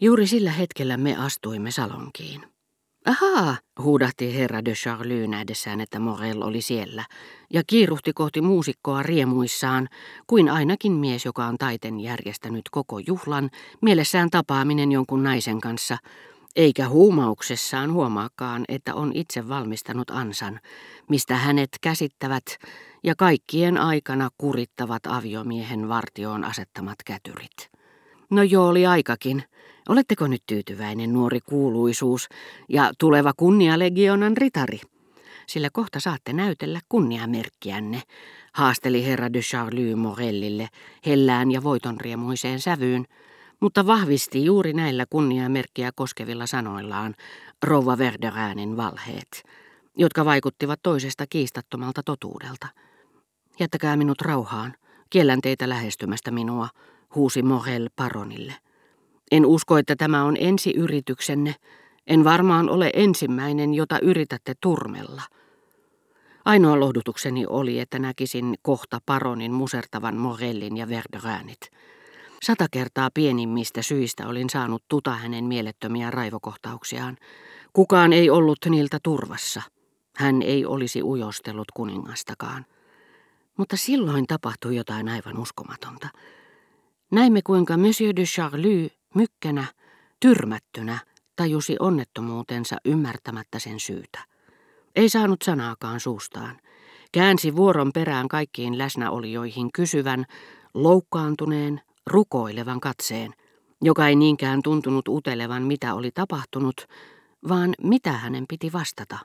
Juuri sillä hetkellä me astuimme salonkiin. Ahaa, huudahti herra de Charlie nähdessään, että Morel oli siellä, ja kiiruhti kohti muusikkoa riemuissaan, kuin ainakin mies, joka on taiten järjestänyt koko juhlan, mielessään tapaaminen jonkun naisen kanssa, eikä huumauksessaan huomaakaan, että on itse valmistanut ansan, mistä hänet käsittävät ja kaikkien aikana kurittavat aviomiehen vartioon asettamat kätyrit. No joo, oli aikakin. Oletteko nyt tyytyväinen nuori kuuluisuus ja tuleva kunnialegionan ritari? Sillä kohta saatte näytellä kunniamerkkiänne, haasteli herra de Charlie Morellille hellään ja voitonriemuiseen sävyyn, mutta vahvisti juuri näillä kunniamerkkiä koskevilla sanoillaan rouva Verderäänin valheet, jotka vaikuttivat toisesta kiistattomalta totuudelta. Jättäkää minut rauhaan, kiellän teitä lähestymästä minua, huusi Morel paronille. En usko, että tämä on ensi yrityksenne. En varmaan ole ensimmäinen, jota yritätte turmella. Ainoa lohdutukseni oli, että näkisin kohta paronin musertavan Morellin ja Verderäänit. Sata kertaa pienimmistä syistä olin saanut tuta hänen mielettömiä raivokohtauksiaan. Kukaan ei ollut niiltä turvassa. Hän ei olisi ujostellut kuningastakaan. Mutta silloin tapahtui jotain aivan uskomatonta. Näimme kuinka Monsieur de Charlie mykkänä, tyrmättynä, tajusi onnettomuutensa ymmärtämättä sen syytä. Ei saanut sanaakaan suustaan. Käänsi vuoron perään kaikkiin läsnäolijoihin kysyvän, loukkaantuneen, rukoilevan katseen, joka ei niinkään tuntunut utelevan mitä oli tapahtunut, vaan mitä hänen piti vastata.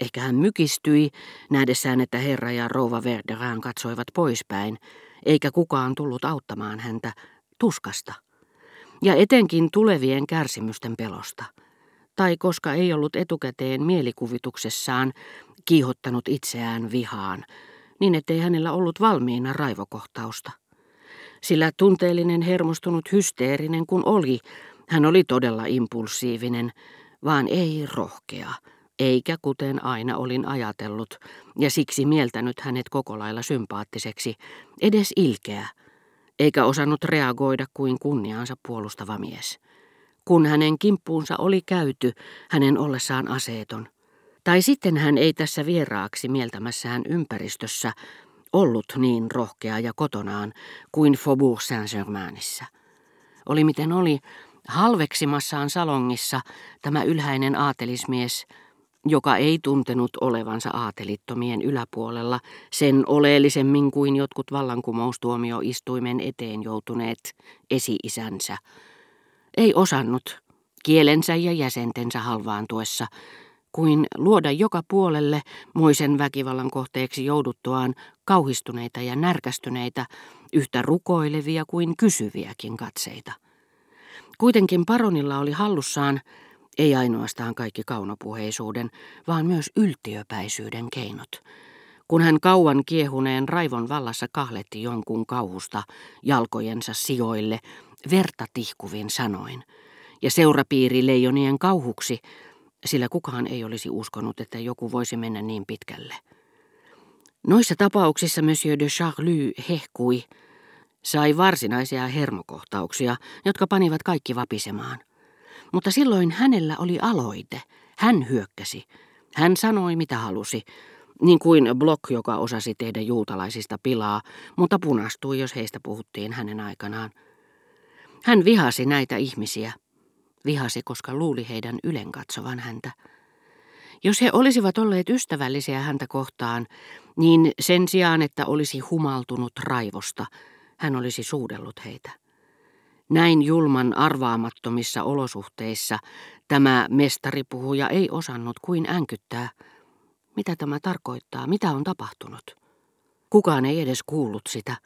Ehkä hän mykistyi, nähdessään, että herra ja rouva Verderään katsoivat poispäin, eikä kukaan tullut auttamaan häntä tuskasta. Ja etenkin tulevien kärsimysten pelosta. Tai koska ei ollut etukäteen mielikuvituksessaan kiihottanut itseään vihaan, niin ettei hänellä ollut valmiina raivokohtausta. Sillä tunteellinen, hermostunut, hysteerinen kun oli, hän oli todella impulsiivinen, vaan ei rohkea, eikä kuten aina olin ajatellut, ja siksi mieltänyt hänet koko lailla sympaattiseksi, edes ilkeä, eikä osannut reagoida kuin kunniaansa puolustava mies. Kun hänen kimppuunsa oli käyty, hänen ollessaan aseeton. Tai sitten hän ei tässä vieraaksi mieltämässään ympäristössä ollut niin rohkea ja kotonaan kuin Faubourg Saint-Germainissa. Oli miten oli, halveksimassaan salongissa tämä ylhäinen aatelismies, joka ei tuntenut olevansa aatelittomien yläpuolella sen oleellisemmin kuin jotkut vallankumoustuomioistuimen eteen joutuneet esi-isänsä, ei osannut kielensä ja jäsentensä halvaantuessa kuin luoda joka puolelle muisen väkivallan kohteeksi jouduttuaan kauhistuneita ja närkästyneitä, yhtä rukoilevia kuin kysyviäkin katseita. Kuitenkin paronilla oli hallussaan ei ainoastaan kaikki kaunopuheisuuden, vaan myös yltiöpäisyyden keinot. Kun hän kauan kiehuneen raivon vallassa kahletti jonkun kauhusta jalkojensa sijoille, verta tihkuvin sanoin, ja seurapiiri leijonien kauhuksi, sillä kukaan ei olisi uskonut, että joku voisi mennä niin pitkälle. Noissa tapauksissa Monsieur de Charlie hehkui, sai varsinaisia hermokohtauksia, jotka panivat kaikki vapisemaan. Mutta silloin hänellä oli aloite. Hän hyökkäsi. Hän sanoi mitä halusi, niin kuin Block, joka osasi tehdä juutalaisista pilaa, mutta punastui, jos heistä puhuttiin hänen aikanaan. Hän vihasi näitä ihmisiä. Vihasi, koska luuli heidän ylenkatsovan häntä. Jos he olisivat olleet ystävällisiä häntä kohtaan, niin sen sijaan, että olisi humaltunut raivosta, hän olisi suudellut heitä. Näin julman arvaamattomissa olosuhteissa tämä mestaripuhuja ei osannut kuin änkyttää. Mitä tämä tarkoittaa? Mitä on tapahtunut? Kukaan ei edes kuullut sitä.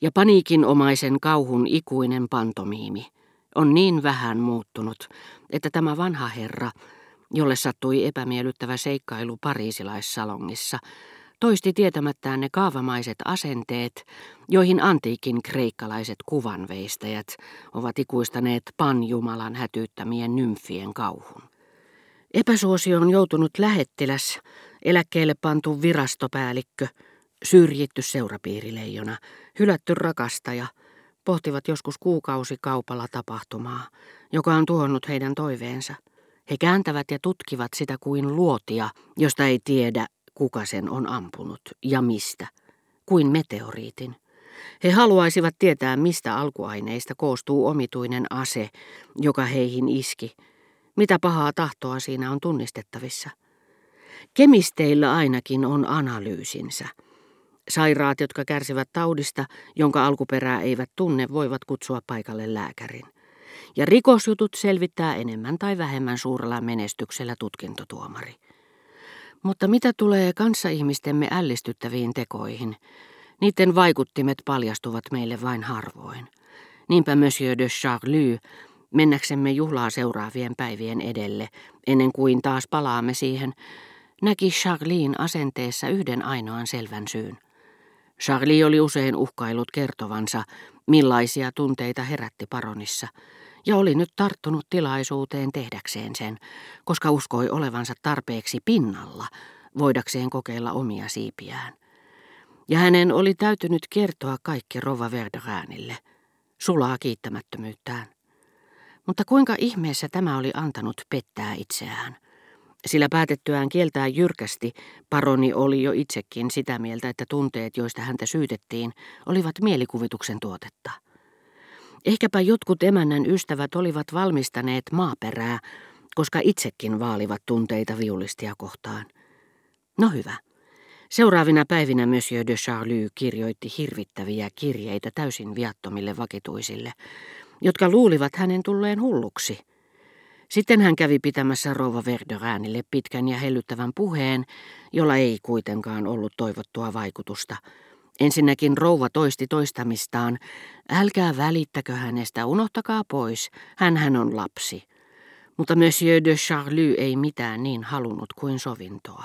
Ja paniikinomaisen kauhun ikuinen pantomiimi on niin vähän muuttunut, että tämä vanha herra, jolle sattui epämiellyttävä seikkailu pariisilaissalongissa, toisti tietämättään ne kaavamaiset asenteet, joihin antiikin kreikkalaiset kuvanveistäjät ovat ikuistaneet panjumalan hätyyttämien nymfien kauhun. Epäsuosioon joutunut lähettiläs, eläkkeelle pantu virastopäällikkö, syrjitty seurapiirileijona, hylätty rakastaja, pohtivat joskus kuukausikaupalla tapahtumaa, joka on tuonut heidän toiveensa. He kääntävät ja tutkivat sitä kuin luotia, josta ei tiedä, kuka sen on ampunut ja mistä, kuin meteoriitin. He haluaisivat tietää, mistä alkuaineista koostuu omituinen ase, joka heihin iski. Mitä pahaa tahtoa siinä on tunnistettavissa. Kemisteillä ainakin on analyysinsä. Sairaat, jotka kärsivät taudista, jonka alkuperää eivät tunne, voivat kutsua paikalle lääkärin. Ja rikosjutut selvittää enemmän tai vähemmän suurella menestyksellä tutkintotuomari. Mutta mitä tulee kanssaihmistemme ällistyttäviin tekoihin, niiden vaikuttimet paljastuvat meille vain harvoin. Niinpä Monsieur de Charlie, mennäksemme juhlaa seuraavien päivien edelle, ennen kuin taas palaamme siihen, näki Charlien asenteessa yhden ainoan selvän syyn. Charlie oli usein uhkailut kertovansa, millaisia tunteita herätti paronissa, ja oli nyt tarttunut tilaisuuteen tehdäkseen sen, koska uskoi olevansa tarpeeksi pinnalla, voidakseen kokeilla omia siipiään. Ja hänen oli täytynyt kertoa kaikki Rova Verderäänille, sulaa kiittämättömyyttään. Mutta kuinka ihmeessä tämä oli antanut pettää itseään? Sillä päätettyään kieltää jyrkästi, paroni oli jo itsekin sitä mieltä, että tunteet, joista häntä syytettiin, olivat mielikuvituksen tuotetta. Ehkäpä jotkut emännän ystävät olivat valmistaneet maaperää, koska itsekin vaalivat tunteita viulistia kohtaan. No hyvä. Seuraavina päivinä Monsieur de Charlie kirjoitti hirvittäviä kirjeitä täysin viattomille vakituisille, jotka luulivat hänen tulleen hulluksi – sitten hän kävi pitämässä rouva Verderäänille pitkän ja hellyttävän puheen, jolla ei kuitenkaan ollut toivottua vaikutusta. Ensinnäkin rouva toisti toistamistaan, älkää välittäkö hänestä, unohtakaa pois, hän hän on lapsi. Mutta Monsieur de Charlie ei mitään niin halunnut kuin sovintoa.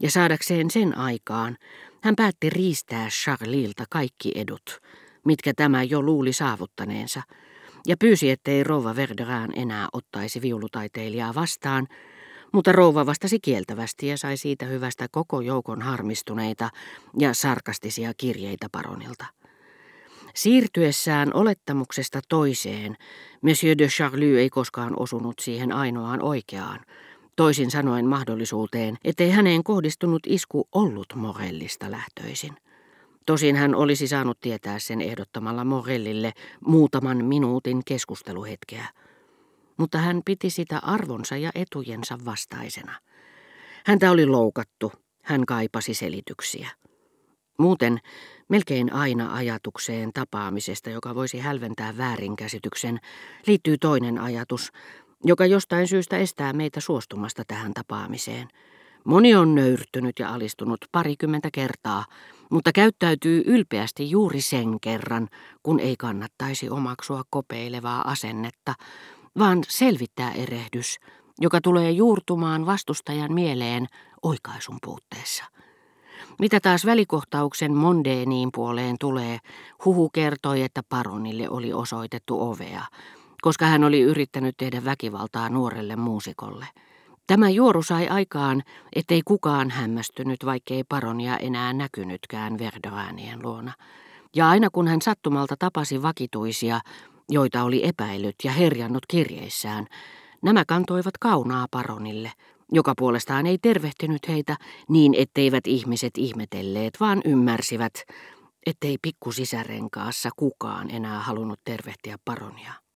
Ja saadakseen sen aikaan, hän päätti riistää Charlilta kaikki edut, mitkä tämä jo luuli saavuttaneensa – ja pyysi, ettei rouva Verderään enää ottaisi viulutaiteilijaa vastaan, mutta rouva vastasi kieltävästi ja sai siitä hyvästä koko joukon harmistuneita ja sarkastisia kirjeitä paronilta. Siirtyessään olettamuksesta toiseen, Monsieur de Charlie ei koskaan osunut siihen ainoaan oikeaan, toisin sanoen mahdollisuuteen, ettei häneen kohdistunut isku ollut morellista lähtöisin. Tosin hän olisi saanut tietää sen ehdottamalla Morellille muutaman minuutin keskusteluhetkeä. Mutta hän piti sitä arvonsa ja etujensa vastaisena. Häntä oli loukattu, hän kaipasi selityksiä. Muuten melkein aina ajatukseen tapaamisesta, joka voisi hälventää väärinkäsityksen, liittyy toinen ajatus, joka jostain syystä estää meitä suostumasta tähän tapaamiseen. Moni on nöyrtynyt ja alistunut parikymmentä kertaa, mutta käyttäytyy ylpeästi juuri sen kerran, kun ei kannattaisi omaksua kopeilevaa asennetta, vaan selvittää erehdys, joka tulee juurtumaan vastustajan mieleen oikaisun puutteessa. Mitä taas välikohtauksen mondeeniin puoleen tulee, huhu kertoi, että paronille oli osoitettu ovea, koska hän oli yrittänyt tehdä väkivaltaa nuorelle muusikolle – Tämä juoru sai aikaan, ettei kukaan hämmästynyt, vaikkei paronia enää näkynytkään Verdoäänien luona. Ja aina kun hän sattumalta tapasi vakituisia, joita oli epäillyt ja herjannut kirjeissään, nämä kantoivat kaunaa paronille, joka puolestaan ei tervehtinyt heitä niin, etteivät ihmiset ihmetelleet, vaan ymmärsivät, ettei pikkusisärenkaassa kukaan enää halunnut tervehtiä paronia.